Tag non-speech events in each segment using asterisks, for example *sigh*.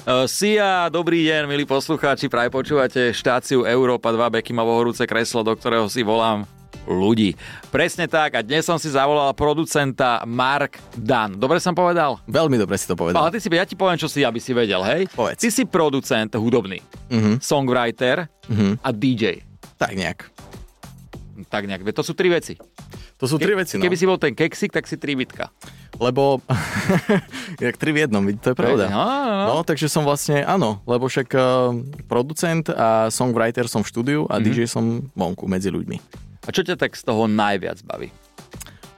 Uh, Sia, dobrý deň, milí poslucháči, práve počúvate štáciu Európa 2, Beky má horúce kreslo, do ktorého si volám ľudí. Presne tak a dnes som si zavolal producenta Mark Dan. Dobre som povedal? Veľmi dobre si to povedal. Ale ty si, ja ti poviem, čo si, aby si vedel, hej? Povedz. Ty si producent hudobný, uh-huh. songwriter uh-huh. a DJ. Tak nejak. Tak nejak, to sú tri veci. To sú tri veci, no. Keby si bol ten keksik, tak si tri bitka. Lebo, *laughs* jak tri v jednom, to je pravda. No, no, no. no, takže som vlastne, áno, lebo však uh, producent a songwriter som v štúdiu a mm-hmm. DJ som vonku medzi ľuďmi. A čo ťa tak z toho najviac baví?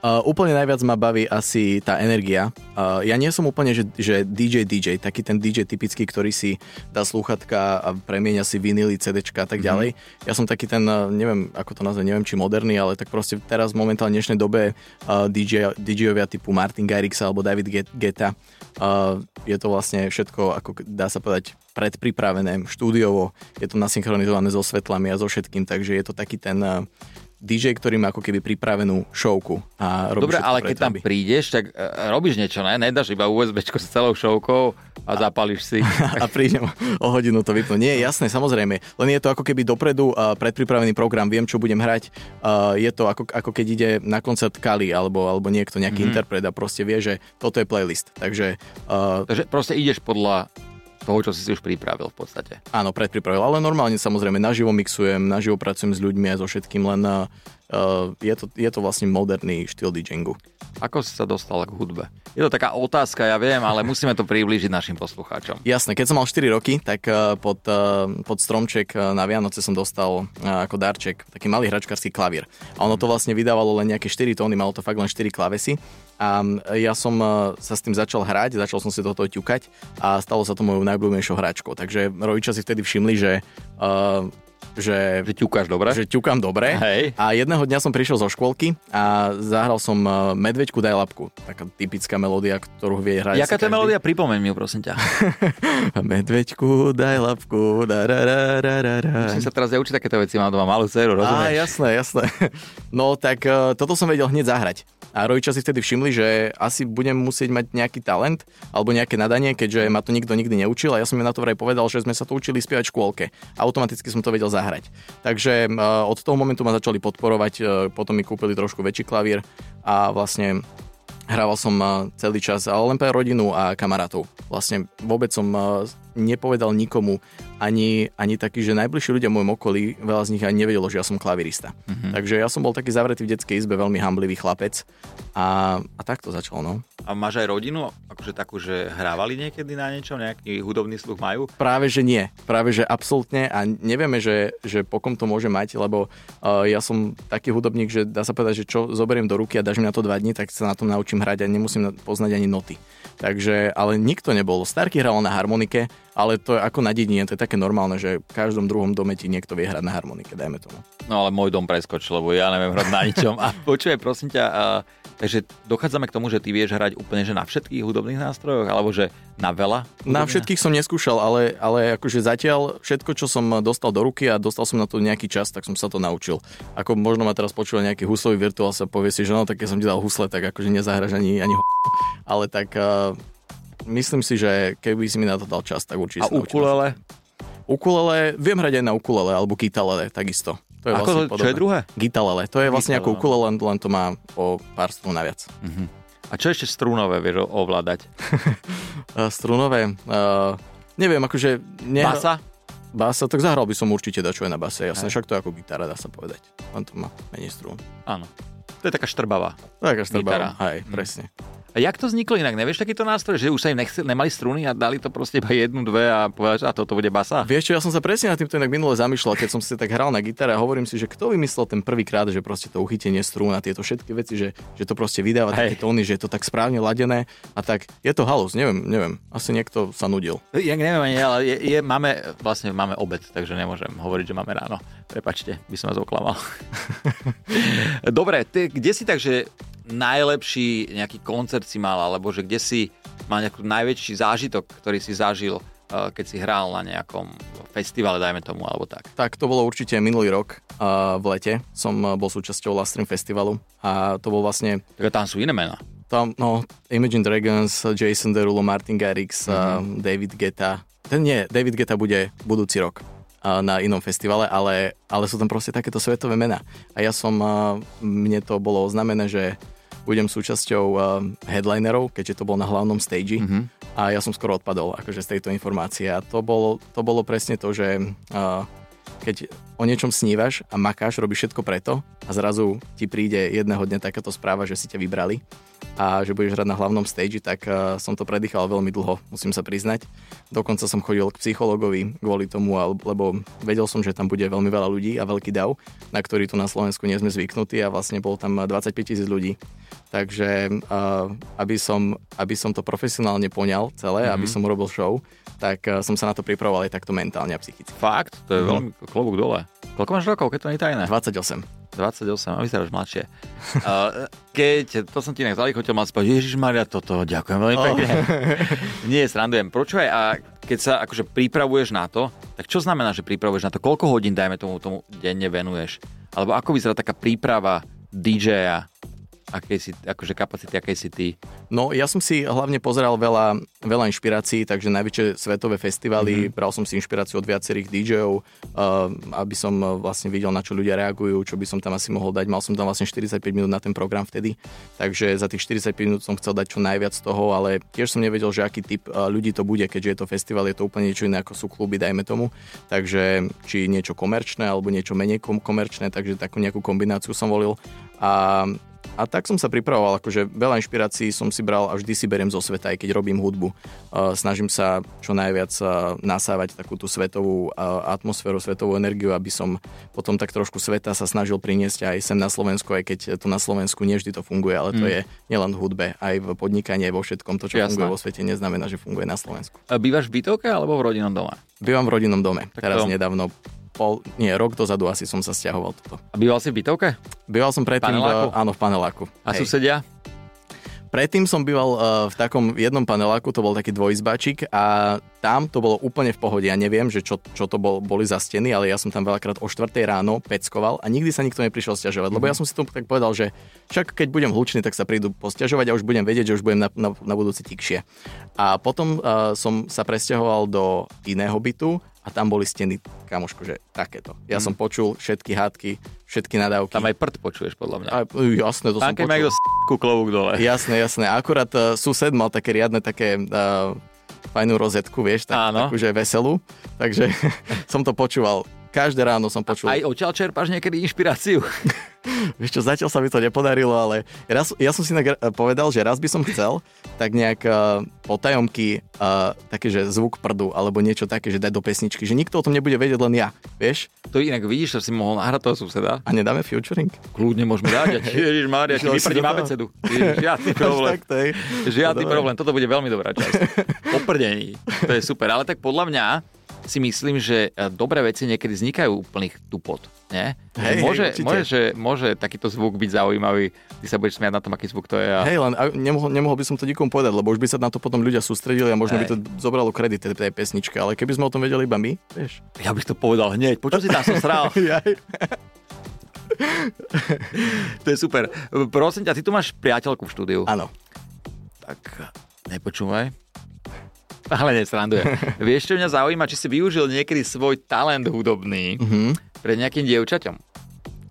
Uh, úplne najviac ma baví asi tá energia. Uh, ja nie som úplne, že, že DJ DJ, taký ten DJ typický, ktorý si dá slúchatka a premieňa si vinily, CDčka a tak mhm. ďalej. Mm-hmm. Ja som taký ten, uh, neviem ako to nazvať, neviem či moderný, ale tak proste teraz momentálne v dnešnej dobe uh, DJ, DJ-ovia typu Martin Garrix alebo David Geta. Uh, je to vlastne všetko, ako dá sa povedať, predpripravené štúdiovo. Je to nasynchronizované so svetlami a so všetkým, takže je to taký ten uh, DJ, ktorý má ako keby pripravenú showku. A Dobre, ale keď tam prídeš, tak uh, robíš niečo, ne? Nedáš iba USB s celou showkou a, a zapališ si. *laughs* A prídem o hodinu to vypnú. Nie, jasné, samozrejme. Len je to ako keby dopredu uh, predpripravený program, viem, čo budem hrať. Uh, je to ako, ako keď ide na koncert Kali alebo, alebo niekto, nejaký mm-hmm. interpret a proste vie, že toto je playlist. Takže, uh, Takže proste ideš podľa toho, čo si si už pripravil v podstate. Áno, predpripravil, ale normálne samozrejme naživo mixujem, naživo pracujem s ľuďmi a so všetkým, len uh, je, to, je to vlastne moderný štýl DJingu. Ako si sa dostal k hudbe? Je to taká otázka, ja viem, ale musíme to priblížiť našim poslucháčom. Jasné, keď som mal 4 roky, tak uh, pod, uh, pod stromček na Vianoce som dostal ako darček taký malý hračkarský klavír. A ono to vlastne vydávalo len nejaké 4 tóny, malo to fakt len 4 klavesy a ja som sa s tým začal hrať, začal som si do toho ťukať a stalo sa to mojou najblúbenejšou hračkou. Takže rodičia si vtedy všimli, že uh, že, že ťukáš dobre. Že ťukám dobre. Hej. A jedného dňa som prišiel zo škôlky a zahral som Medveďku daj lapku. Taká typická melódia, ktorú vie hrať. Jaká to je melódia? Pripomeň mi ju, prosím ťa. *laughs* Medveďku daj lapku. Da, da, da, da, da, da. Musím sa teraz ja učiť takéto veci, mám doma malú dceru, rozumieš? Á, jasné, jasné. *laughs* No tak uh, toto som vedel hneď zahrať. A rodičia si vtedy všimli, že asi budem musieť mať nejaký talent alebo nejaké nadanie, keďže ma to nikto nikdy neučil a ja som im na to vraj povedal, že sme sa to učili spievať v škôlke. Automaticky som to vedel zahrať. Takže uh, od toho momentu ma začali podporovať, uh, potom mi kúpili trošku väčší klavír a vlastne Hrával som celý čas, ale len pre rodinu a kamarátov. Vlastne vôbec som nepovedal nikomu, ani, ani takí, že najbližší ľudia v môjom okolí, veľa z nich ani nevedelo, že ja som klavirista. Mm-hmm. Takže ja som bol taký zavretý v detskej izbe, veľmi hamblivý chlapec a, a tak to začalo, no. A máš aj rodinu, akože takú, že hrávali niekedy na niečo, nejaký hudobný sluch majú? Práve, že nie. Práve, že absolútne a nevieme, že, že po kom to môže mať, lebo uh, ja som taký hudobník, že dá sa povedať, že čo zoberiem do ruky a dáš mi na to dva dní, tak sa na tom naučím hrať a nemusím poznať ani noty. Takže, ale nikto nebol. Starky hral na harmonike, ale to je ako na dedine, to je také normálne, že v každom druhom dome ti niekto vie hrať na harmonike, dajme tomu. No ale môj dom preskočil, lebo ja neviem hrať na ničom. A *laughs* počuj, prosím ťa, uh, takže dochádzame k tomu, že ty vieš hrať úplne že na všetkých hudobných nástrojoch, alebo že na veľa? Hudobných? Na všetkých som neskúšal, ale, ale akože zatiaľ všetko, čo som dostal do ruky a dostal som na to nejaký čas, tak som sa to naučil. Ako možno ma teraz počúva nejaký huslový virtuál, sa povie si, že no, tak keď som ti dal husle, tak akože nezahraš ani, ani ale tak uh, myslím si, že keby si mi na to dal čas, tak určite A ukulele? Ukulele, viem hrať aj na ukulele alebo kitalele, takisto. To je Ako vlastne to, čo je druhé? Gitalele. To je vlastne ako ukulele, len, len to má o pár strún naviac. Uh-huh. A čo ešte strunové vieš ovládať? *laughs* strunové? Uh, neviem, akože... Ne... Basa? Basa, tak zahral by som určite dačo aj na base, jasne, však to je ako gitara, dá sa povedať. Len to má menej strún. Áno. To je taká štrbavá. Taká štrbavá, hej, presne. A jak to vzniklo inak? Nevieš takýto nástroj, že už sa im nechce, nemali struny a dali to proste iba jednu, dve a povedať, a toto bude basa? Vieš čo, ja som sa presne na týmto inak minule zamýšľal, keď som si tak hral na gitare a hovorím si, že kto vymyslel ten prvý krát, že proste to uchytenie strún a tieto všetky veci, že, že to proste vydáva Hej. také tóny, že je to tak správne ladené a tak je to halus, neviem, neviem, asi niekto sa nudil. Ja neviem, ale je, je, máme, vlastne máme obed, takže nemôžem hovoriť, že máme ráno. Prepačte, by som vás oklamal. *laughs* Dobre, ty, kde si takže najlepší nejaký koncert si mal, alebo že kde si mal nejaký najväčší zážitok, ktorý si zažil, eh, keď si hral na nejakom festivale, dajme tomu, alebo tak? Tak to bolo určite minulý rok uh, v lete. Som bol súčasťou Last Stream festivalu a to bol vlastne... Tak tam sú iné mená. tam, no, Imagine Dragons, Jason Derulo, Martin Garrix, mm-hmm. David Guetta. Ten nie, David Guetta bude budúci rok na inom festivale, ale, ale sú tam proste takéto svetové mená. A ja som, mne to bolo znamené, že budem súčasťou headlinerov, keďže to bol na hlavnom stage mm-hmm. a ja som skoro odpadol akože z tejto informácie a to bolo, to bolo presne to, že keď o niečom snívaš a makáš, robíš všetko preto a zrazu ti príde jedného dňa takáto správa, že si ťa vybrali a že budeš hrať na hlavnom stage, tak uh, som to predýchal veľmi dlho, musím sa priznať. Dokonca som chodil k psychologovi kvôli tomu, lebo vedel som, že tam bude veľmi veľa ľudí a veľký dav, na ktorý tu na Slovensku nie sme zvyknutí a vlastne bolo tam 25 tisíc ľudí. Takže uh, aby, som, aby som to profesionálne poňal celé, mm-hmm. aby som urobil show, tak som sa na to pripravoval aj takto mentálne a psychicky. Fakt? To je mm-hmm. veľmi klobúk dole. Koľko máš rokov, keď to nie je tajné? 28. 28, a vyzeráš mladšie. *laughs* Uh, keď, to som ti nech zalichotil, mal spať, Ježiš Maria, toto, ďakujem veľmi oh. pekne. *laughs* Nie, srandujem. Počúvaj, a keď sa akože pripravuješ na to, tak čo znamená, že pripravuješ na to? Koľko hodín, dajme tomu, tomu denne venuješ? Alebo ako vyzerá taká príprava DJ-a akej si, akože kapacity, akej si ty? No, ja som si hlavne pozeral veľa, veľa inšpirácií, takže najväčšie svetové festivaly, mm-hmm. bral som si inšpiráciu od viacerých DJov, uh, aby som uh, vlastne videl, na čo ľudia reagujú, čo by som tam asi mohol dať. Mal som tam vlastne 45 minút na ten program vtedy, takže za tých 45 minút som chcel dať čo najviac z toho, ale tiež som nevedel, že aký typ uh, ľudí to bude, keďže je to festival, je to úplne niečo iné ako sú kluby, dajme tomu. Takže či niečo komerčné alebo niečo menej komerčné, takže takú nejakú kombináciu som volil. A a tak som sa pripravoval, akože veľa inšpirácií som si bral a vždy si beriem zo sveta, aj keď robím hudbu. Uh, snažím sa čo najviac uh, nasávať takú tú svetovú uh, atmosféru, svetovú energiu, aby som potom tak trošku sveta sa snažil priniesť aj sem na Slovensku, aj keď to na Slovensku nie vždy to funguje, ale to mm. je nielen v hudbe, aj v podnikaní, aj vo všetkom. To, čo Jasné. funguje vo svete, neznamená, že funguje na Slovensku. A bývaš v bytovke alebo v rodinnom dome? Bývam v rodinnom dome. Tak Teraz to... nedávno pol, nie, rok dozadu asi som sa stiahoval toto. A býval si v bytovke? Býval som predtým, v, áno, v paneláku. A Hej. susedia? Predtým som býval uh, v takom jednom paneláku, to bol taký dvojizbačík a tam to bolo úplne v pohode. Ja neviem, že čo, čo to bol, boli za steny, ale ja som tam veľakrát o 4 ráno peckoval a nikdy sa nikto neprišiel stiažovať, lebo ja som si to tak povedal, že však keď budem hlučný, tak sa prídu posťažovať a už budem vedieť, že už budem na, na, na budúci tikšie. A potom uh, som sa presťahoval do iného bytu a tam boli steny, kamoško, že takéto. Ja mm. som počul všetky hádky, všetky nadávky. Tam aj prd počuješ, podľa mňa. A, jasné, to Tam, som keď počul. Tam klovúk dole. Jasné, jasné. Akurát uh, sused mal také riadne, také uh, fajnú rozetku, vieš, tak, takú, že veselú. Takže *laughs* som to počúval Každé ráno som počul. Aj odtiaľ čerpáš niekedy inšpiráciu? *laughs* Vieš čo, zatiaľ sa mi to nepodarilo, ale raz, ja som si eh, povedal, že raz by som chcel tak nejak uh, potajomky uh, také, že zvuk prdu alebo niečo také, že dať do pesničky, že nikto o tom nebude vedieť, len ja, vieš? To inak vidíš, že si mohol nahrať toho suseda. A nedáme featuring? Kľudne môžeme dať. *laughs* Ježiš Mária, ti vyprdím abecedu. Žiadny *laughs* problém. Žiadny problém. Toto bude veľmi dobrá časť. Oprdení. To je super. Ale tak podľa mňa si myslím, že e, dobré veci niekedy vznikajú úplných tupot. Nie? Hej, môže, hej, môže, že, môže takýto zvuk byť zaujímavý, ty sa budeš smiať na tom, aký zvuk to je. A... Hej, len nemohol, nemohol by som to nikomu povedať, lebo už by sa na to potom ľudia sústredili a možno hej. by to zobralo kredit tej, tej pesničke, ale keby sme o tom vedeli iba my, vieš. Ja bych to povedal hneď, počo si tam som sral. *laughs* *laughs* to je super. Prosím ťa, ty tu máš priateľku v štúdiu. Áno. Tak nepočúvaj. Ale nesrandujem. *laughs* Vieš, čo mňa zaujíma, či si využil niekedy svoj talent hudobný mm-hmm. pred nejakým dievčaťom?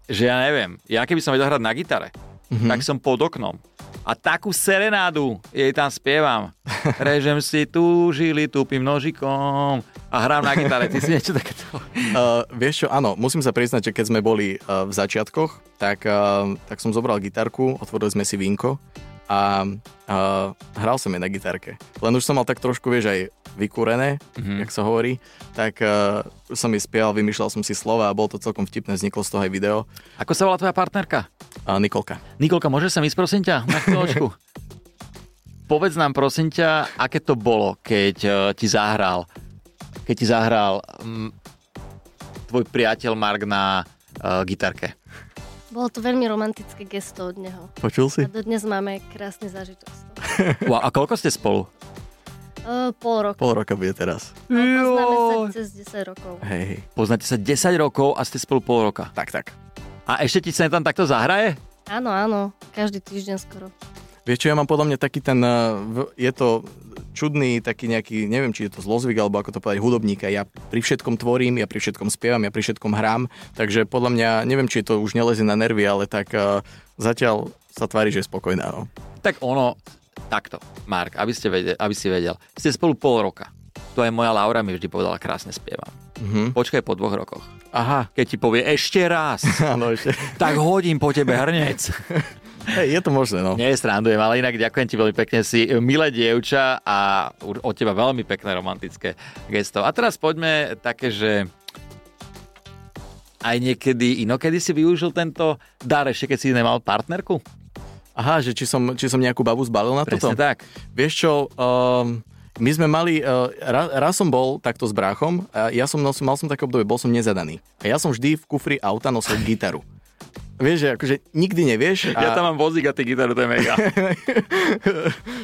Že ja neviem, ja keby som vedel hrať na gitare, mm-hmm. tak som pod oknom a takú serenádu jej tam spievam. *laughs* Režem si tu, žili tupým nožikom a hrám na gitare. Ty si niečo takéto? *laughs* Uh, vieš čo, áno, musím sa priznať, že keď sme boli uh, v začiatkoch, tak, uh, tak som zobral gitarku, otvorili sme si vínko a, a hral som je na gitarke. Len už som mal tak trošku, vieš, aj vykúrené, mm-hmm. jak sa hovorí, tak uh, som mi spieval, vymýšľal som si slova a bolo to celkom vtipné, vzniklo z toho aj video. Ako sa volá tvoja partnerka? Uh, Nikolka. Nikolka, môžeš sa ísť, prosím ťa, na chvíľočku? *laughs* Povedz nám, prosím ťa, aké to bolo, keď uh, ti zahral, keď ti zahral um, tvoj priateľ Mark na uh, gitarke. Bolo to veľmi romantické gesto od neho. Počul si? A dodnes máme krásny zážitok. *laughs* wow, a koľko ste spolu? Uh, pol roka. Pol roka bude teraz. No, poznáme sa cez 10 rokov. Hej. Poznáte sa 10 rokov a ste spolu pol roka. Tak, tak. A ešte ti sa tam takto zahraje? Áno, áno. Každý týždeň skoro. Vieš čo, ja mám podľa mňa taký ten, v- je to čudný taký nejaký, neviem, či je to zlozvyk, alebo ako to povedať, hudobník. A Ja pri všetkom tvorím, ja pri všetkom spievam, ja pri všetkom hrám, takže podľa mňa, neviem, či to už nelezie na nervy, ale tak uh, zatiaľ sa tvári, že je spokojná. No. Tak ono, takto, Mark, aby, ste vedel, aby si vedel, ste spolu pol roka. To aj moja Laura mi vždy povedala, krásne spievam. Mhm. Počkaj po dvoch rokoch. Aha, Keď ti povie ešte raz, *laughs* áno, ešte. tak hodím po tebe hrnec. *laughs* Hej, je to možné, no. Nie, srandujem, ale inak ďakujem ti veľmi pekne. Si milé dievča a od teba veľmi pekné romantické gesto. A teraz poďme také, že aj niekedy, inokedy si využil tento dar, ešte keď si nemal partnerku? Aha, že či som, či som nejakú babu zbalil na Presne toto? tak. Vieš čo, um, my sme mali, uh, raz, raz som bol takto s bráchom a ja som nosil, mal som také obdobie, bol som nezadaný. A ja som vždy v kufri auta nosil gitaru. Vieš, že akože nikdy nevieš. A... Ja tam mám vozík a ty gitaru, to je mega. *laughs*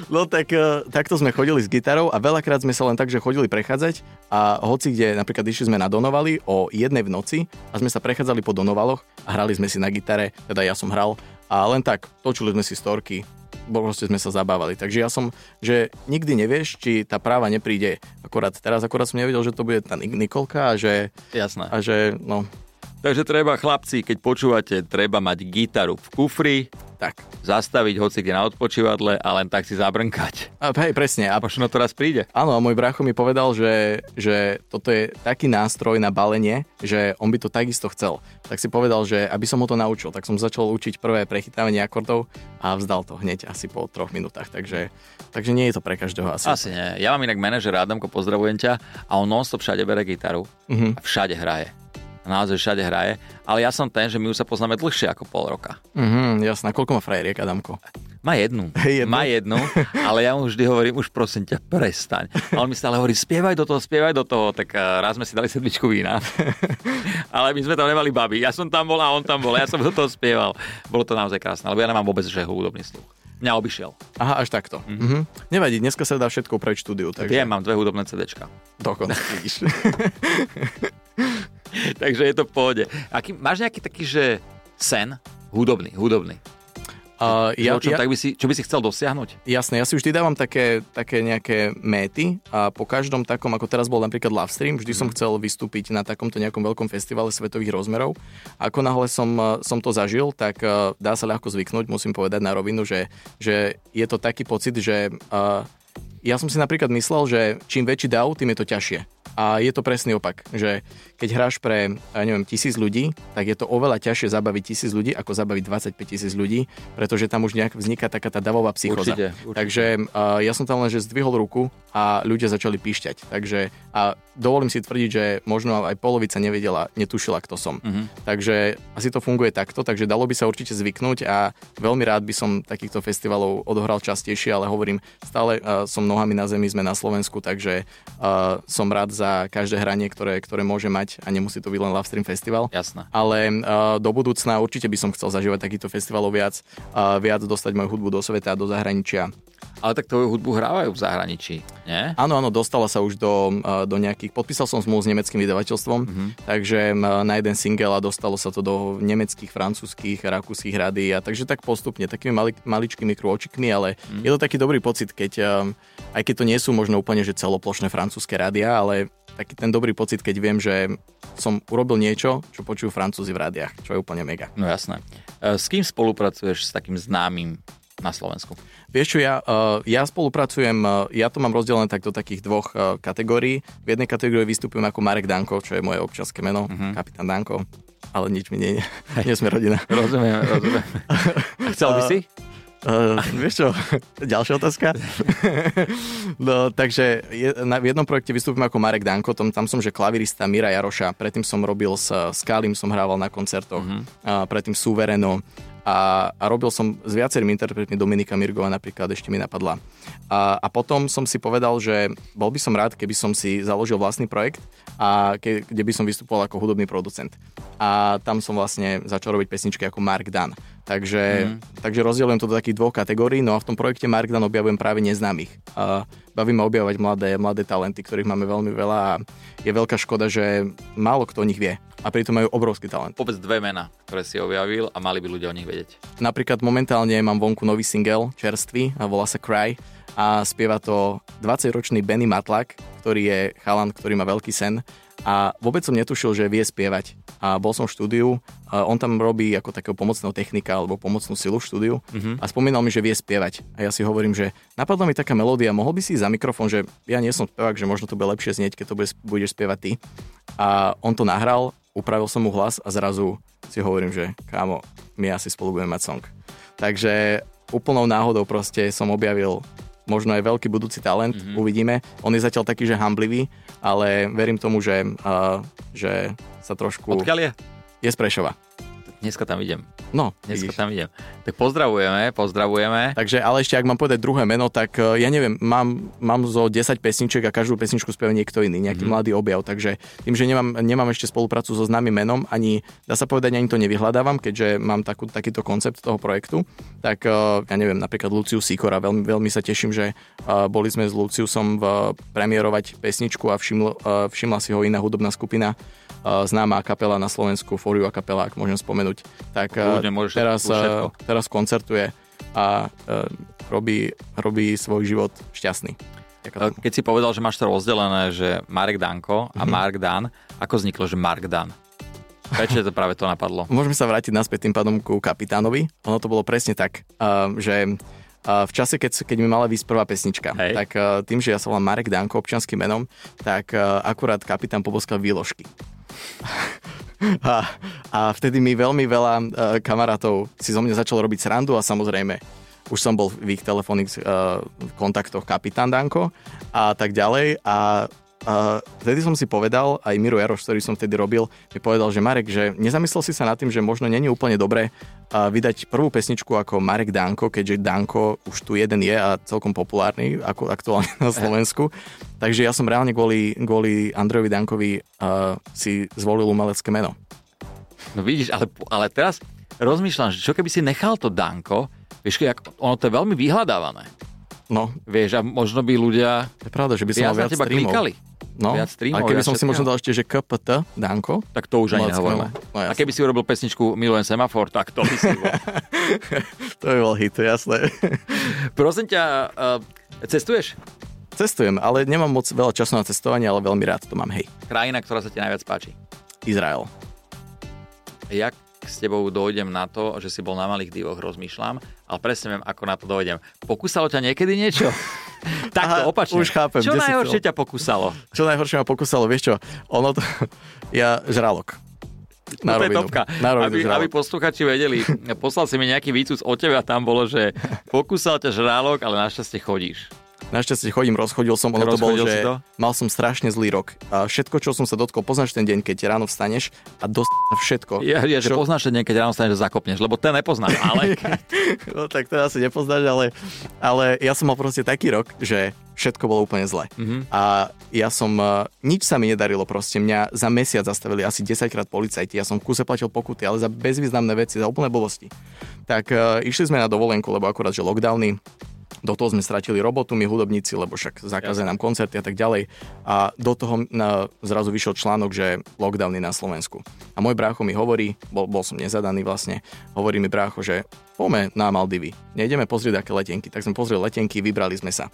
No tak uh, takto sme chodili s gitarou a veľakrát sme sa len tak, že chodili prechádzať a hoci kde, napríklad išli sme na Donovali o jednej v noci a sme sa prechádzali po Donovaloch a hrali sme si na gitare, teda ja som hral a len tak točili sme si storky, proste sme sa zabávali. Takže ja som, že nikdy nevieš, či tá práva nepríde. Akorát teraz, akorát som nevedel, že to bude tá Nik- Nikolka a že, Jasné. a že no, Takže treba, chlapci, keď počúvate, treba mať gitaru v kufri, tak. zastaviť hoci kde na odpočívadle a len tak si zabrnkať. A, hej, presne. A Možno to raz príde. Áno, a môj brácho mi povedal, že, že toto je taký nástroj na balenie, že on by to takisto chcel. Tak si povedal, že aby som ho to naučil, tak som začal učiť prvé prechytávanie akordov a vzdal to hneď asi po troch minútach. Takže, takže nie je to pre každého asi. Asi nie. Ja mám inak manažer Adamko, pozdravujem ťa a on non-stop všade bere gitaru Mhm. a všade hraje. Naozaj všade hraje, ale ja som ten, že my už sa poznáme dlhšie ako pol roka. Mhm, jasná. Koľko má frajeriek, Adamko? Má jednu. *laughs* Jednu? Má jednu, ale ja mu vždy hovorím, už prosím ťa, prestaň. A on mi stále hovorí, spievaj do toho, spievaj do toho. Tak eh, raz sme si dali sedmičku vína. *laughs* ale my sme tam nemali baby. Ja som tam bol a on tam bol. Ja som do toho spieval. Bolo to naozaj krásne, lebo ja nemám vôbec že hudobný sluch. Mňa obišiel. Aha, až takto. Mhm. Nevadí, dneska sa dá všetko v štúdiu, takže Viem, mám dve hudobné CDčka. dokonca vidíš. *laughs* *laughs* Takže je to v pohode. Aký, máš nejaký taký, že sen? Hudobný, hudobný. Uh, Ja, čo, ja, tak by si, čo by si chcel dosiahnuť? Jasné, ja si vždy dávam také, také nejaké méty a po každom takom, ako teraz bol napríklad live stream, vždy som chcel vystúpiť na takomto nejakom veľkom festivale svetových rozmerov. Ako náhle som, eh, som to zažil, tak eh, dá sa ľahko zvyknúť, musím povedať na rovinu, že, že je to taký pocit, že uh, ja som si napríklad myslel, že čím väčší dav, tým je to ťažšie. A je to presný opak, že keď hráš pre, ja neviem, tisíc ľudí, tak je to oveľa ťažšie zabaviť tisíc ľudí, ako zabaviť 25 tisíc ľudí, pretože tam už nejak vzniká taká tá davová psychoza. Určite, určite. Takže uh, ja som tam len, že zdvihol ruku a ľudia začali píšťať. Takže a dovolím si tvrdiť, že možno aj polovica nevedela, netušila, kto som. Mhm. Takže asi to funguje takto, takže dalo by sa určite zvyknúť a veľmi rád by som takýchto festivalov odohral častejšie, ale hovorím, stále uh, som nohami na zemi, sme na Slovensku, takže uh, som rád za každé hranie, ktoré, ktoré môže mať a nemusí to byť len Love Stream Festival. Jasné. Ale uh, do budúcna určite by som chcel zažívať takýchto festivalov viac, uh, viac dostať moju hudbu do sveta a do zahraničia. Ale tak tvoju hudbu hrávajú v zahraničí, nie? Áno, áno, dostala sa už do, uh, do nejakých, podpísal som zmluvu s nemeckým vydavateľstvom, mm-hmm. takže na jeden single a dostalo sa to do nemeckých, francúzských, rakúskych rádií a takže tak postupne, takými mali, maličkými krôčikmi, ale mm. je to taký dobrý pocit, keď, um, aj keď to nie sú možno úplne, že celoplošné francúzske rádia, ale taký ten dobrý pocit, keď viem, že som urobil niečo, čo počujú francúzi v rádiách, čo je úplne mega. No jasné. E, S kým spolupracuješ s takým známym na Slovensku? Vieš čo, ja, uh, ja spolupracujem, uh, ja to mám rozdelené tak do takých dvoch uh, kategórií. V jednej kategórii vystupujem ako Marek Danko, čo je moje občanské meno, uh-huh. kapitán Danko, ale nič mi nie, *laughs* nie sme rodina. *laughs* Rozumiem, rozumiem. *laughs* Chcel by si? Uh, vieš čo, ďalšia otázka. no, takže je, na, v jednom projekte vystúpim ako Marek Danko, tom, tam som že klavirista Mira Jaroša, predtým som robil s Skalim, som hrával na koncertoch, uh-huh. a predtým Suvereno a, a robil som s viacerými interpretmi Dominika Mirgova napríklad, ešte mi napadla. A, a potom som si povedal, že bol by som rád, keby som si založil vlastný projekt, a ke, kde by som vystupoval ako hudobný producent. A tam som vlastne začal robiť pesničky ako Mark Dan. Takže, mm. takže rozdielujem to do takých dvoch kategórií, no a v tom projekte Mark Dan objavujem práve neznámych. A baví ma objavovať mladé, mladé talenty, ktorých máme veľmi veľa a je veľká škoda, že málo kto o nich vie. A pritom majú obrovský talent. Povedz dve mená, ktoré si objavil a mali by ľudia o nich vedieť. Napríklad momentálne mám vonku nový single, čerstvý, a volá sa Cry a spieva to 20-ročný Benny Matlak, ktorý je chalan, ktorý má veľký sen a vôbec som netušil, že vie spievať. A bol som v štúdiu, a on tam robí ako takého pomocného technika alebo pomocnú silu v štúdiu mm-hmm. a spomínal mi, že vie spievať. A ja si hovorím, že napadla mi taká melódia, mohol by si za mikrofón, že ja nie som spevák, že možno to bude lepšie znieť, keď to bude, budeš spievať ty. A on to nahral, upravil som mu hlas a zrazu si hovorím, že kámo, my asi spolu budeme mať song. Takže úplnou náhodou proste som objavil možno aj veľký budúci talent, mm-hmm. uvidíme. On je zatiaľ taký, že hamblivý, ale verím tomu, že, uh, že sa trošku... Odkiaľ je? Je z Prešova. Dneska tam idem. No, Dneska vidíš. tam idem. Tak pozdravujeme, pozdravujeme. Takže, ale ešte ak mám povedať druhé meno, tak uh, ja neviem, mám, mám zo 10 pesniček a každú pesničku spieva niekto iný, nejaký mm-hmm. mladý objav, takže tým, že nemám, nemám ešte spoluprácu so známym menom, ani dá sa povedať, ani to nevyhľadávam, keďže mám takú, takýto koncept toho projektu, tak uh, ja neviem, napríklad Luciu Sikora, veľmi, veľmi sa teším, že uh, boli sme s Luciusom v premiérovať pesničku a všiml, všimla si ho iná hudobná skupina známa kapela na Slovensku, Foriu a kapela, ak môžem spomenúť. Tak Ľudne, teraz, teraz koncertuje a robí, robí svoj život šťastný. Keď si povedal, že máš to rozdelené, že Marek Danko a mm-hmm. Mark Dan, ako vzniklo, že Mark Dan? Prečo to práve to napadlo? *laughs* Môžeme sa vrátiť naspäť tým pádom ku kapitánovi. Ono to bolo presne tak, že v čase, keď, keď mi mala výsť prvá pesnička, Hej. tak tým, že ja sa volám Marek Danko občianským menom, tak akurát kapitán poboskal výložky. A, a vtedy mi veľmi veľa uh, kamarátov si zo mňa začalo robiť srandu a samozrejme už som bol v ich telefónnych uh, kontaktoch kapitán Danko a tak ďalej a Uh, vtedy som si povedal, aj Miro Jaroš, ktorý som vtedy robil, mi povedal, že Marek, že nezamyslel si sa nad tým, že možno není úplne dobré uh, vydať prvú pesničku ako Marek Danko, keďže Danko už tu jeden je a celkom populárny, ako aktuálne na Slovensku. Takže ja som reálne kvôli, kvôli Andrejovi Dankovi uh, si zvolil umelecké meno. No vidíš, ale, ale teraz rozmýšľam, že čo keby si nechal to Danko, vieš, ono to je veľmi vyhľadávané. No. Vieš, a možno by ľudia... Je pravda, že by som mal viac teba streamov. klikali. No, viac streamov, a keby som si možno dal ešte, že KPT, Danko. Tak to už ani nehovorím. No, a keby si urobil pesničku Milujem semafor, tak to by si bol. *laughs* to by bol hit, jasné. *laughs* Prosím ťa, uh, cestuješ? Cestujem, ale nemám moc veľa času na cestovanie, ale veľmi rád to mám, hej. Krajina, ktorá sa ti najviac páči? Izrael. Jak s tebou dojdem na to, že si bol na malých divoch, rozmýšľam, ale presne viem, ako na to dojdem. Pokúsalo ťa niekedy niečo? *laughs* Takto, opačne. Už chápem. Čo najhoršie ťa pokúsalo? Čo najhoršie ma pokúsalo, vieš čo? Ono to... *laughs* Ja žralok. Na to je topka. Na aby, aby posluchači vedeli, poslal si mi nejaký výcud od teba, tam bolo, že pokúsal ťa žralok, ale našťastie chodíš. Našťastie chodím, rozchodil som, ono to bol, že to? mal som strašne zlý rok. A všetko, čo som sa dotkol, poznáš ten deň, keď ráno vstaneš a dost všetko. Ja, ja čo... že poznáš ten deň, keď ráno vstaneš a zakopneš, lebo ten nepoznám, ale... *laughs* no tak to asi nepoznáš, ale, ale ja som mal proste taký rok, že všetko bolo úplne zle. Mm-hmm. A ja som, e, nič sa mi nedarilo proste, mňa za mesiac zastavili asi 10 krát policajti, ja som v kuse platil pokuty, ale za bezvýznamné veci, za úplné blbosti. Tak uh, išli sme na dovolenku, lebo akurát, že lockdowny, do toho sme stratili robotu, my hudobníci, lebo však zakázajú nám koncerty a tak ďalej. A do toho na, zrazu vyšiel článok, že lockdowny na Slovensku. A môj brácho mi hovorí, bol, bol som nezadaný vlastne, hovorí mi brácho, že poďme na Maldivy, nejdeme pozrieť aké letenky. Tak sme pozreli letenky, vybrali sme sa.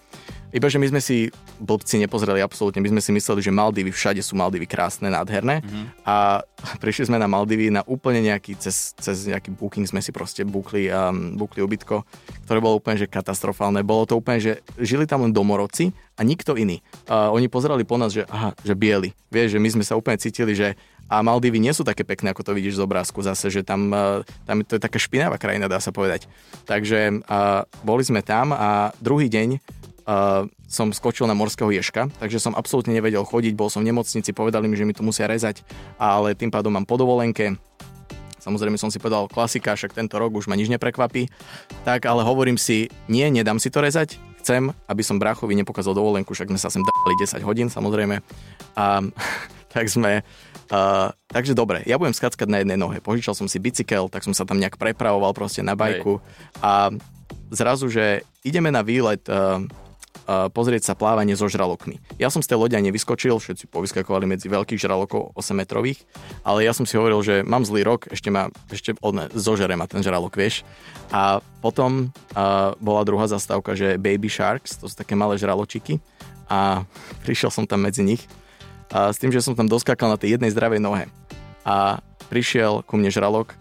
Iba, že my sme si blbci nepozreli absolútne, my sme si mysleli, že Maldivy, všade sú Maldivy krásne, nádherné mm-hmm. a *laughs* prišli sme na Maldivy na úplne nejaký, cez, cez nejaký booking sme si proste bukli, um, bukli ubytko, ktoré bolo úplne že katastrofálne. Bolo to úplne, že žili tam len domorodci a nikto iný. Uh, oni pozerali po nás, že aha, že bieli. Vieš, že my sme sa úplne cítili, že a Maldivy nie sú také pekné, ako to vidíš z obrázku zase, že tam, tam to je taká špinavá krajina, dá sa povedať. Takže uh, boli sme tam a druhý deň uh, som skočil na morského ješka, takže som absolútne nevedel chodiť, bol som v nemocnici, povedali mi, že mi to musia rezať, ale tým pádom mám podovolenke, Samozrejme som si povedal klasika, však tento rok už ma nič neprekvapí. Tak ale hovorím si, nie, nedám si to rezať. Chcem, aby som bráchovi nepokázal dovolenku, však sme sa sem dali 10 hodín samozrejme. A *laughs* tak sme... Uh, takže dobre, ja budem skackať na jednej nohe. Požičal som si bicykel, tak som sa tam nejak prepravoval proste na bajku. Hej. A zrazu, že ideme na výlet uh, pozrieť sa plávanie so žralokmi. Ja som z tej ani nevyskočil, všetci povyskakovali medzi veľkých žralokov 8 metrových, ale ja som si hovoril, že mám zlý rok, ešte ma, ešte odme, zožere ma ten žralok, vieš. A potom uh, bola druhá zastávka, že Baby Sharks, to sú také malé žraločiky a *laughs* prišiel som tam medzi nich a s tým, že som tam doskakal na tej jednej zdravej nohe. A prišiel ku mne žralok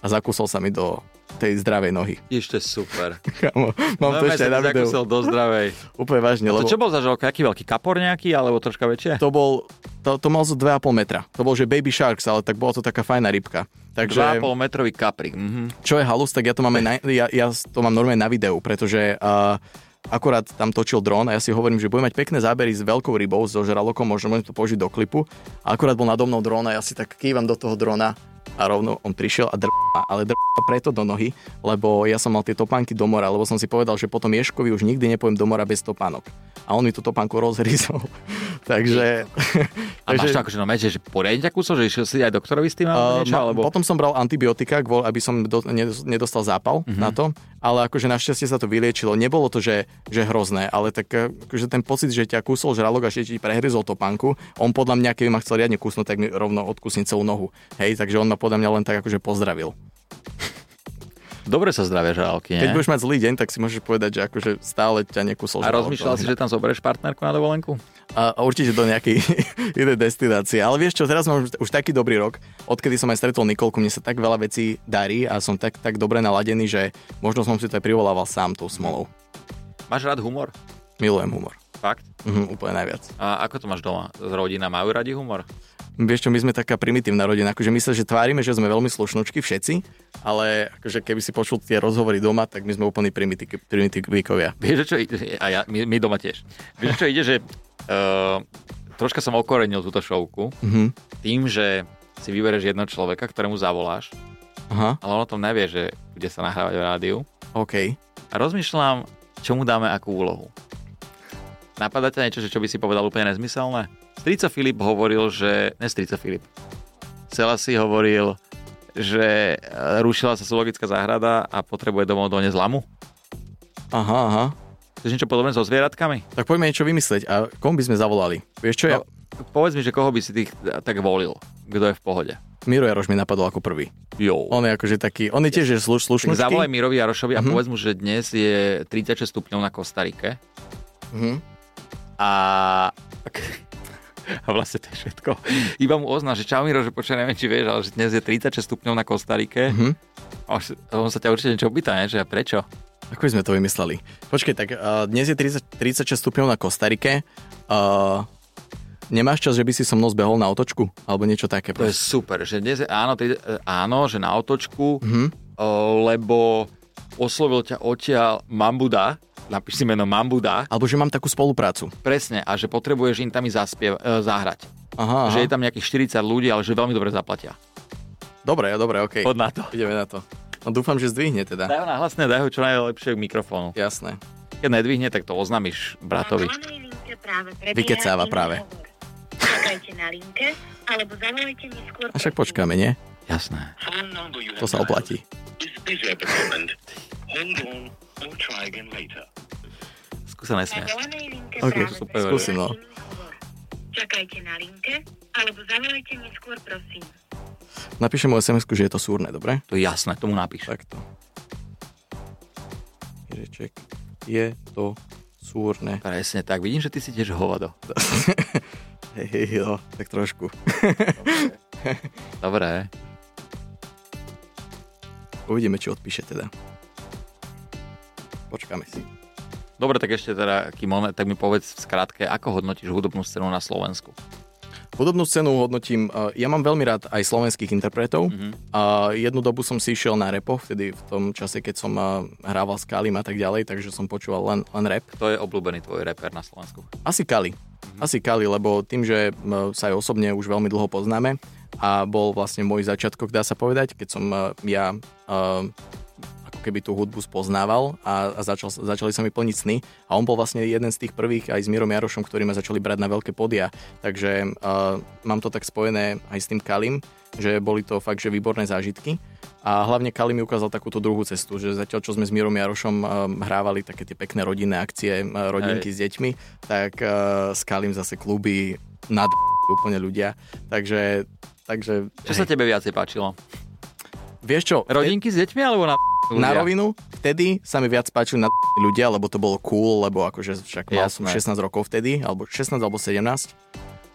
a zakúsol sa mi do tej zdravej nohy. Ešte super. *laughs* Kamo, mám to ešte na videu. Do zdravej. *laughs* Úplne vážne, A lebo to čo bol za žalok? Aký veľký kapor nejaký, alebo troška väčšie? to bol, to, to mal zo 2,5 metra. To bol, že Baby Sharks, ale tak bola to taká fajná rybka. Takže 2,5 metrový kaprik. Mhm. čo je halus, tak ja to, máme *laughs* na, ja, ja to mám normálne na videu, pretože uh, akorát tam točil dron a ja si hovorím, že budem mať pekné zábery s veľkou rybou, so žralokom, možno môžem to použiť do klipu. A akorát bol nado mnou dron a ja si tak kývam do toho drona a rovno on prišiel a drp, ale drp preto do nohy, lebo ja som mal tie topánky do mora, lebo som si povedal, že potom Ješkovi už nikdy nepojem do mora bez topánok. A on mi tú topánku rozhryzol. *laughs* Takže... *laughs* A máš to akože no meče, že poriadne ťa kúsol, že išiel si aj doktorovi s tým alebo Uh, niečo, ma- alebo... Potom som bral antibiotika, kvôli, aby som do, nedos- nedostal zápal mm-hmm. na to, ale akože našťastie sa to vyliečilo. Nebolo to, že, že hrozné, ale tak eh, akože ten pocit, že ťa kúsol žralok a že ti prehryzol topánku, on podľa mňa, keby ma chcel riadne kúsnuť, tak mi rovno odkusne celú nohu. Hej, takže on ma podľa mňa len tak akože pozdravil. Dobre sa zdravia žralky, nie? Keď budeš mať zlý deň, tak si môžeš povedať, že akože stále ťa nekúsol A rozmýšľal si, že tam zoberieš partnerku na dovolenku? A, a určite do nejakej *laughs* inej destinácie. Ale vieš čo, teraz mám už, už taký dobrý rok, odkedy som aj stretol Nikolku, mne sa tak veľa vecí darí a som tak, tak dobre naladený, že možno som si to aj privolával sám tou smolou. Máš rád humor? Milujem humor. Fakt? Mhm, úplne najviac. A ako to máš doma? Z rodina majú radi humor? Vieš čo, my sme taká primitívna rodina, akože my sa, že tvárime, že sme veľmi slušnočky všetci, ale akože keby si počul tie rozhovory doma, tak my sme úplní primitík- primitívkovia. Vieš, čo? A ja, my, my doma tiež. Vieš, čo ide, že uh, troška som okorenil túto šovku Mhm. tým, že si vybereš jedného človeka, ktorému zavoláš, Aha, ale on o tom nevie, že bude sa nahrávať v rádiu. OK. A rozmýšľam, čo mu dáme akú úlohu. Napadá ťa niečo, že čo by si povedal úplne nezmyselné? Strica Filip hovoril, že... Ne Strica Filip. Celá si hovoril, že e, rušila sa zoologická záhrada a potrebuje domov doniesť lamu. Aha, aha. Chceš niečo podobné so zvieratkami? Tak poďme niečo vymysleť. A komu by sme zavolali? Vieš čo, ja... No, povedz mi, že koho by si ty tak volil. Kto je v pohode? Miro Jaroš mi napadol ako prvý. Jo. On je akože taký, on je tiež sluš, Tak slušnočký. zavolaj Mirovi Jarošovi a Mhm. povedz mu, že dnes je 36 stupňov na Kostarike Mhm. a... A vlastne to je všetko. Iba mu ozná, že čau Miro, že počkaj, neviem, či vieš, ale že dnes je 36 stupňov na Kostarike. Mhm. A on sa ťa určite niečo opýta, ne? že prečo? Ako by sme to vymysleli? Počkej, tak uh, dnes je 30, 36 stupňov na Kostarike. Uh, nemáš čas, že by si so mnou zbehol na otočku? Alebo niečo také? To je super, že dnes je, áno, ty, e, áno, že na otočku, Mhm. o, lebo oslovil ťa odtiaľ Mambuda, napíš si meno Mambuda, Alebo že mám takú spoluprácu. presne, a že potrebuješ im tam i zaspiev, e, zahrať. Aha, aha. Že je tam nejakých 40 ľudí, ale že veľmi dobre zaplatia. Dobre, dobre, okej. Poď na to. Ideme na to. No dúfam, že zdvihne teda. Daj ho na hlasné, daj ho čo najlepšie k mikrofónu. Jasné. Keď nedvihne, tak to oznámiš bratovi. Vykecáva práve. Čakajte na linke, alebo zavolajte neskôr. A však počkáme, nie? Jasné. To sa oplatí. Skúsa nesmiať. Ok, super, skúsim, no. Čakajte na linke, alebo zavolajte neskôr, prosím. Napíšem mu sms že je to súrne, dobre? To je jasné, tomu napíš. Takto. Jireček, je to súrne. Presne tak, vidím, že ty si tiež hovado. *laughs* Hej, hej, jo, tak trošku. Dobre. Uvidíme, či odpíše teda. Počkáme si. Dobre, tak ešte teda, kým on, tak mi povedz v skratke, ako hodnotíš hudobnú scénu na Slovensku? Hudobnú scénu hodnotím, uh, ja mám veľmi rád aj slovenských interpretov. Mhm. A jednu dobu som si išiel na repo, vtedy v tom čase, keď som uh, hrával s Kalim a tak ďalej, takže som počúval len, len rap. Kto je obľúbený tvoj reper na Slovensku? Asi Kali. Asi Kali, lebo tým, že m, sa aj osobne už veľmi dlho poznáme a bol vlastne môj začiatok, dá sa povedať, keď som ja ako keby tú hudbu spoznával a, a začal, začali sa mi plniť sny. A on bol vlastne jeden z tých prvých aj s Mírom Jarošom, ktorí ma začali brať na veľké podia. Takže uh, mám to tak spojené aj s tým Kalim, že boli to fakt, že výborné zážitky. A hlavne Kali mi ukázal takúto druhú cestu, že zatiaľ, čo sme s Mírom Jarošom um, hrávali také tie pekné rodinné akcie, uh, rodinky Hej. s deťmi, tak uh, s Kalim zase kluby nad úplne ľudia. Takže... takže čo hej. sa tebe viacej páčilo? Vieš čo? Rodinky s deťmi alebo na ľudia? Na rovinu, vtedy sa mi viac páčili na *laughs* ľudia, lebo to bolo cool, lebo akože však mal som 16 rokov vtedy, alebo 16 alebo 17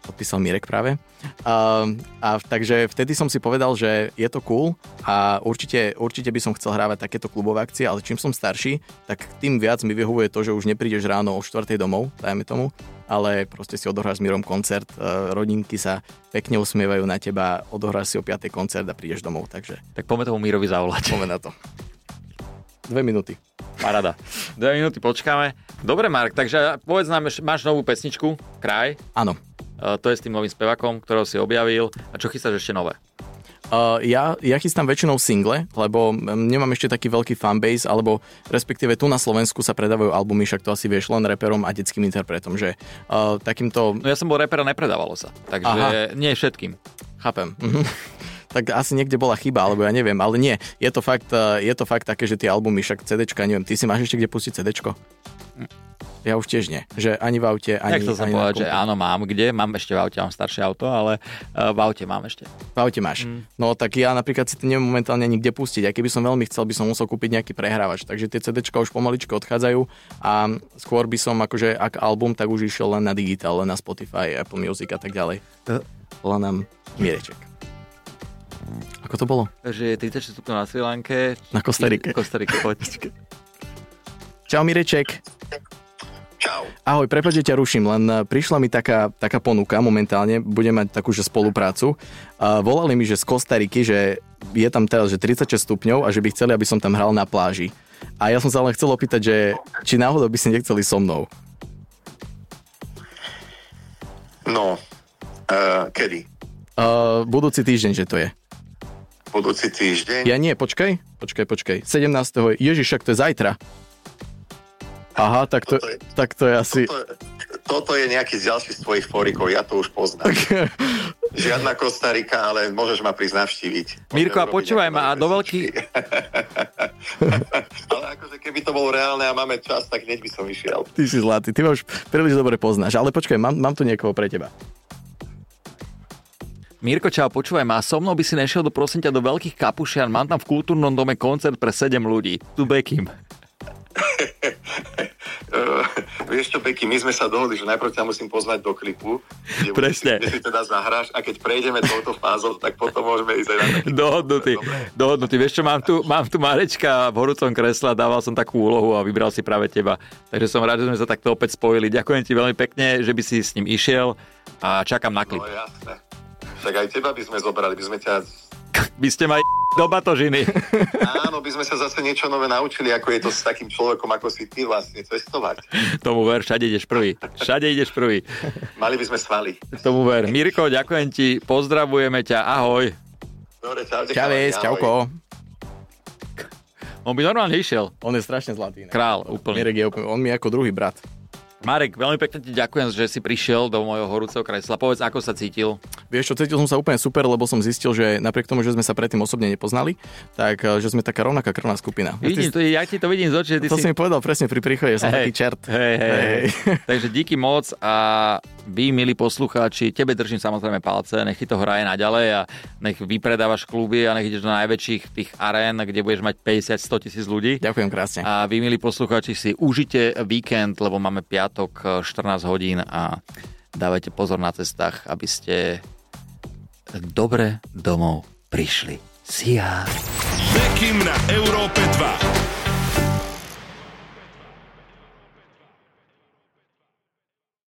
podpísal Mirek práve. A, a takže vtedy som si povedal, že je to cool a určite, určite by som chcel hrávať takéto klubové akcie, ale čím som starší, tak tým viac mi vyhovuje to, že už neprídeš ráno o 4. domov, dajme tomu, ale proste si odohráš s Mirom koncert, e, rodinky sa pekne usmievajú na teba, odohráš si o 5. koncert a prídeš domov, takže... Tak poďme tomu Mirovi zavolať. Poďme na to. *laughs* Dve minúty. Parada. Dve minúty počkáme. Dobre, Mark, takže povedz nám, máš novú pesničku, Kraj? Áno. Uh, to je s tým novým spevakom, ktorého si objavil. A čo chystáš ešte nové? Uh, ja, ja chystám väčšinou single, lebo nemám ešte taký veľký fanbase, alebo respektíve tu na Slovensku sa predávajú albumy, však to asi vieš len reperom a detským interpretom, že uh, takýmto... No ja som bol reper a nepredávalo sa, takže Aha. nie všetkým. Chápem. Mhm. Tak asi niekde bola chyba, alebo ja neviem, ale nie, je to fakt, je to fakt také, že tie albumy, však CDčka, neviem, ty si máš ešte kde pustiť CDčko? Ja už tiež nie. Že ani v aute, ani... Nechcel som ani povedať, že áno, mám kde. Mám ešte v aute, mám staršie auto, ale uh, v aute mám ešte. V aute máš. Mm. No tak ja napríklad si to neviem momentálne nikde pustiť. A keby som veľmi chcel, by som musel kúpiť nejaký prehrávač. Takže tie CDčka už pomaličko odchádzajú a skôr by som akože, ak album, tak už išiel len na digitál, len na Spotify, Apple Music a tak ďalej. Len nám Mireček. Ako to bolo? Že je 36 stupňov na Sri Lanke. Na Kostarike. Kostarike, poď. *laughs* Čau Mireček. Čau. Ahoj, prepáč, ťa ruším, len eh, prišla mi taká, taká ponuka momentálne, budem mať takú, že spoluprácu. Uh, volali mi, že z Kostariky, že je tam teraz, že 36 stupňov a že by chceli, aby som tam hral na pláži. A ja som sa len chcel opýtať, že či náhodou by ste nechceli so mnou. No, uh, kedy? Uh, budúci týždeň, že to je. Budúci týždeň? Ja nie, počkaj, počkaj, počkaj. 17. Ježiš, však to je zajtra. Aha, tak to, je, tak to je asi... Toto, toto je nejaký z ďalších tvojich fórikov, ja to už poznám. *laughs* Žiadna Kostarika, ale môžeš ma prísť navštíviť. Mirko, a počúvaj ma, a do veľký... *laughs* ale akože keby to bolo reálne a máme čas, tak hneď by som išiel. Ty si zlatý, ty ma už príliš dobre poznáš, ale počkaj, mám, mám tu niekoho pre teba. Mirko, čau, počúvaj ma, so mnou by si nešiel do prosím ťa do veľkých kapušian, mám tam v kultúrnom dome koncert pre 7 ľudí. Tu Bekim. uh, *laughs* vieš čo, Beky, my sme sa dohodli, že najprv ťa musím pozvať do klipu, kde, Presne. Kde si teda zahráš a keď prejdeme touto fázou, tak potom môžeme ísť aj na taký... Dohodnutý, dohodnutý. Vieš čo, mám tu, mám tu Marečka v horúcom kresle a dával som takú úlohu a vybral si práve teba. Takže som rád, že sme sa takto opäť spojili. Ďakujem ti veľmi pekne, že by si s ním išiel a čakám na klip. No jasné. Tak aj teba by sme zobrali, by sme ťa by ste mali do batožiny. Áno, by sme sa zase niečo nové naučili, ako je to s takým človekom, ako si ty vlastne cestovať. Tomu ver, všade ideš prvý. Všade ideš prvý. Mali by sme svali. Tomu ver. Mirko, ďakujem ti, pozdravujeme ťa, ahoj. Dobre, čau. Čavis, čauko. On by normálne išiel. On je strašne zlatý. Ne? Král, úplne. Mirek je úplne, on mi je ako druhý brat. Marek, veľmi pekne ti ďakujem, že si prišiel do mojho horúceho kresla. Povedz, ako sa cítil? Vieš čo, cítil som sa úplne super, lebo som zistil, že napriek tomu, že sme sa predtým osobne nepoznali, tak eh, že sme taká rovnaká krvná skupina. Vidím, to, ja ti to vidím z očí. To si... mi povedal presne pri príchode, som hey, taký čert. Hej, hej, hej. *laughs* Takže díky moc a vy, milí poslucháči, tebe držím samozrejme palce, nech ti to hraje naďalej a nech vypredávaš kluby a nech ideš do najväčších tých arén, kde budeš mať 50-100 tisíc ľudí. Ďakujem krásne. A vy, milí poslucháči, si užite víkend, lebo máme piatok 14 hodín a dávajte pozor na cestách, aby ste dobre domov prišli. See ya. Na Európe 2.